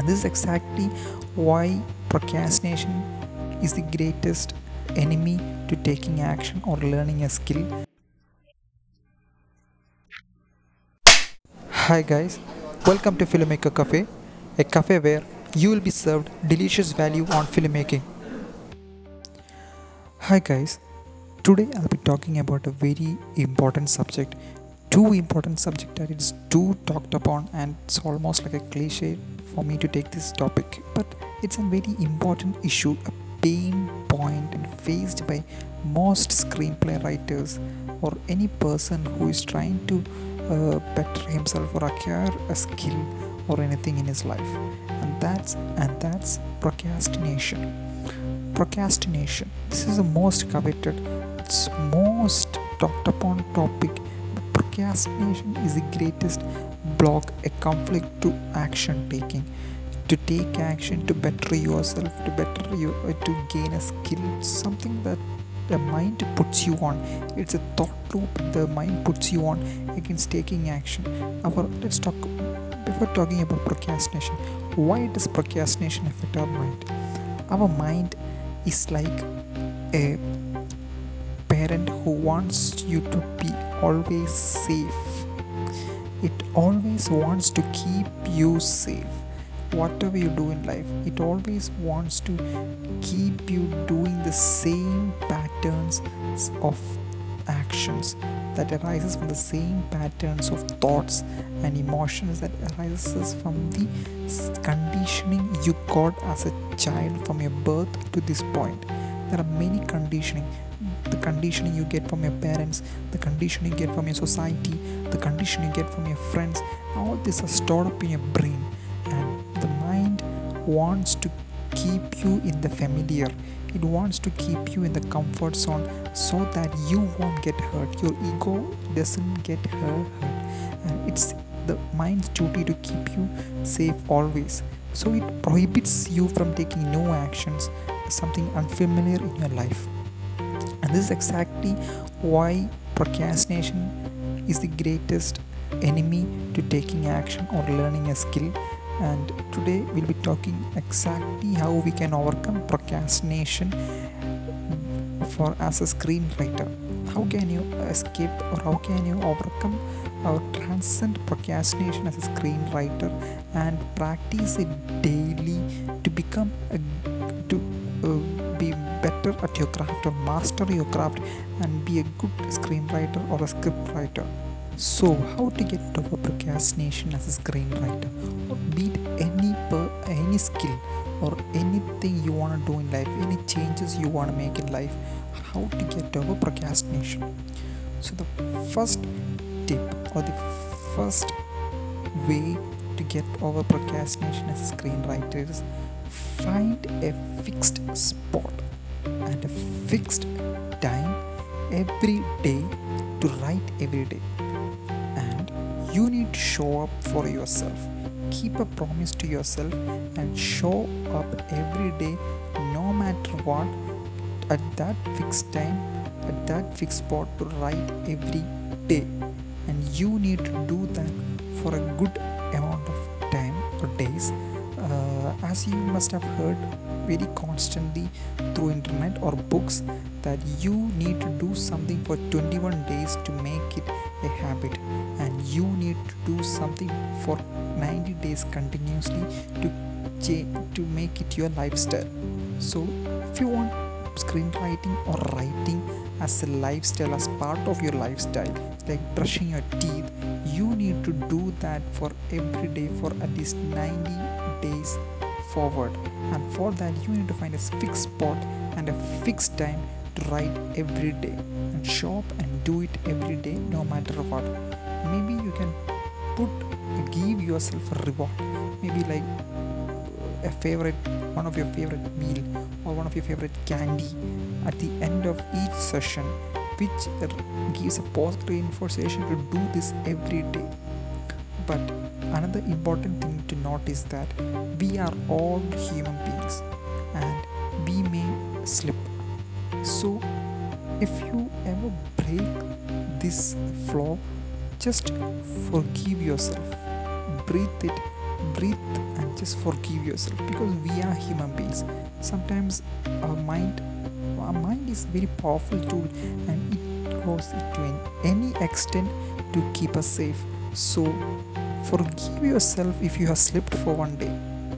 And this is exactly why procrastination is the greatest enemy to taking action or learning a skill. Hi, guys, welcome to Filmmaker Cafe, a cafe where you will be served delicious value on filmmaking. Hi, guys, today I'll be talking about a very important subject. Too important subject that it's too talked upon, and it's almost like a cliche for me to take this topic, but it's a very important issue, a pain point, point faced by most screenplay writers or any person who is trying to uh, better himself or acquire a skill or anything in his life. And that's and that's procrastination. Procrastination. This is the most coveted it's most talked upon topic procrastination is the greatest block a conflict to action taking. To take action to better yourself to better you uh, to gain a skill something that the mind puts you on. It's a thought loop the mind puts you on against taking action. Our let's talk before talking about procrastination why does procrastination affect our mind? Our mind is like a parent who wants you to be always safe. It always wants to keep you safe. Whatever you do in life it always wants to keep you doing the same patterns of actions that arises from the same patterns of thoughts and emotions that arises from the conditioning you got as a child from your birth to this point there are many conditioning. The conditioning you get from your parents the conditioning you get from your society the conditioning you get from your friends all this are stored up in your brain. And the mind wants to keep you in the familiar. It wants to keep you in the comfort zone so that you won't get hurt. Your ego doesn't get hurt. And it's the mind's duty to keep you safe always. So it prohibits you from taking new actions something unfamiliar in your life. And this is exactly why procrastination is the greatest enemy to taking action or learning a skill. And today we'll be talking exactly how we can overcome procrastination for as a screenwriter. How can you escape or how can you overcome or transcend procrastination as a screenwriter and practice it daily better at your craft or master your craft and be a good screenwriter or a script writer so how to get over procrastination as a screenwriter? Or any per, any skill or anything you want to do in life any changes you want to make in life how to get over procrastination? So the first tip or the first way to get over procrastination as a screenwriter is find a fixed spot and a fixed time every day to write every day. And you need to show up for yourself. Keep a promise to yourself and show up every day no matter what at that fixed time at that fixed spot to write every day. And you need to do that for a good amount of time or days uh, as you must have heard very constantly through internet or books that you need to do something for 21 days to make it a habit. And you need to do something for 90 days continuously to to make it your lifestyle. So if you want screenwriting or writing as a lifestyle as part of your lifestyle like brushing your teeth you need to do that for every day for at least 90 days forward. And for that you need to find a fixed spot and a fixed time to write every day. And shop and do it every day no matter what. Maybe you can put give yourself a reward. Maybe like uh, a favorite one of your favorite meal or one of your favorite candy at the end of each session which gives a positive reinforcement to do this every day. But another important thing to note is that we are all human beings and we may slip. So if you ever break this flaw just forgive yourself. Breathe it breathe and just forgive yourself because we are human beings. Sometimes our mind our mind is very powerful tool and it goes to any extent to keep us safe. So forgive yourself if you have slipped for one day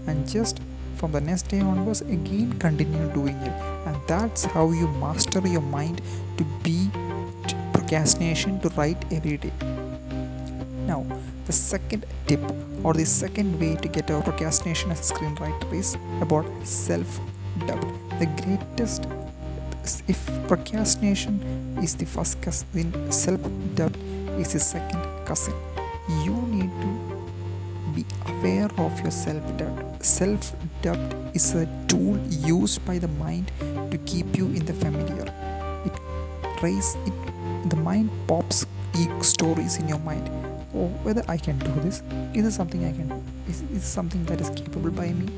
and just from the next day onwards again continue doing it. And that's how you master your mind to be procrastination to write every day. Now the second tip or the second way to get our procrastination as a screenwriter is about self-doubt. The greatest if procrastination is the first cousin self-doubt is the second cousin you need to be aware of your self-doubt. Self-doubt is a tool used by the mind to keep you in the familiar. It raises it the mind pops stories in your mind. Oh whether i can do this? Is this something i can is, is something that is capable by me?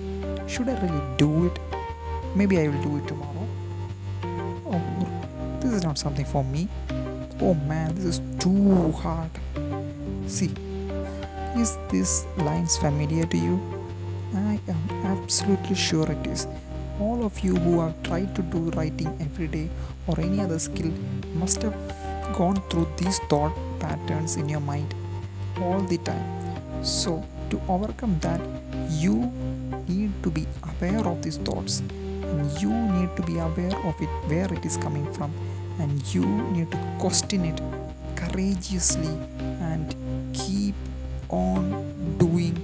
Should i really do it? Maybe i will do it tomorrow is not something for me. Oh man this is too hard. See is this lines familiar to you? I am absolutely sure it is. All of you who have tried to do writing every day or any other skill must have gone through these thought patterns in your mind all the time. So to overcome that you need to be aware of these thoughts and you need to be aware of it where it is coming from and you need to question it courageously and keep on doing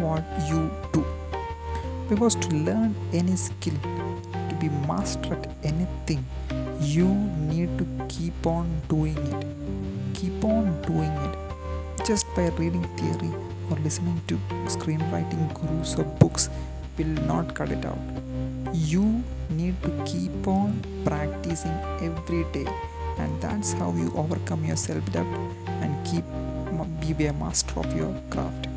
what you do. Because to learn any skill to be master at anything you need to keep on doing it. Keep on doing it. Just by reading theory or listening to screenwriting gurus or books will not cut it out. You need to keep on practicing every day. And that's how you overcome your self-doubt and keep be a master of your craft.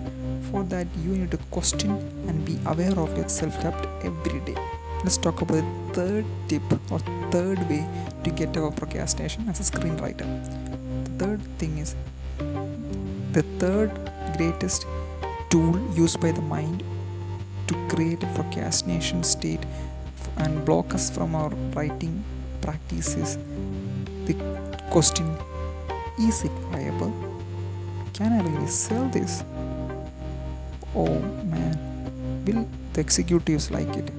For that you need to question and be aware of your self-doubt every day. Let's talk about the third tip or third way to get over procrastination as a screenwriter. The third thing is the third greatest tool used by the mind to create a procrastination state and block us from our writing practices. The question is it viable? Can i really sell this? Oh man. Will the executives like it?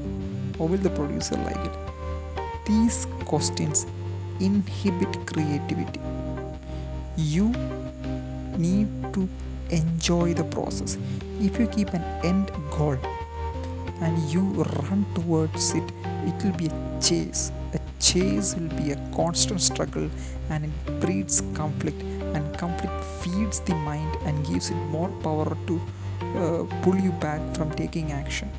Or will the producer like it? These questions inhibit creativity. You need to enjoy the process. If you keep an end goal and you run towards it. It will be a chase. A chase will be a constant struggle and it breeds conflict. And conflict feeds the mind and gives it more power to uh, pull you back from taking action.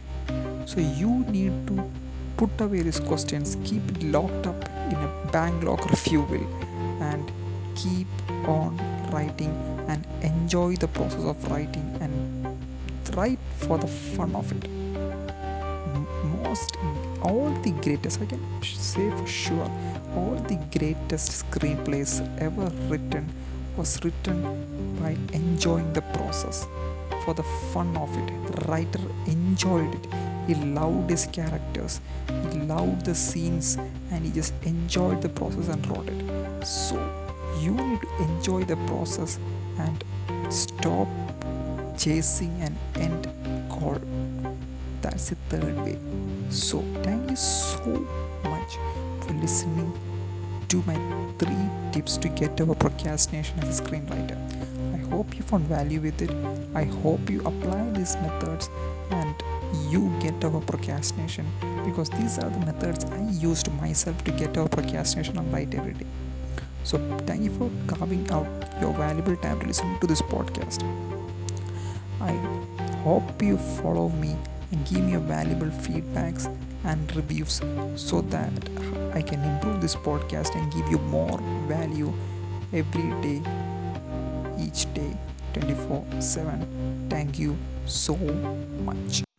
So you need to put away these questions, keep it locked up in a bank locker if you will, and keep on writing and enjoy the process of writing and write for the fun of it. Most, all the greatest, I can say for sure, all the greatest screenplays ever written was written by enjoying the process for the fun of it. The writer enjoyed it. He loved his characters, he loved the scenes, and he just enjoyed the process and wrote it. So, you need to enjoy the process and stop chasing an end goal. That's the third way. So, thank you so much for listening to my three tips to get over procrastination as a screenwriter I hope you found value with it. I hope you apply these methods and you get over procrastination because these are the methods I used myself to get over procrastination and write every day. So, thank you for carving out your valuable time to listen to this podcast. I hope you follow me give me your valuable feedbacks and reviews so that I can improve this podcast and give you more value every day each day 24 7 thank you so much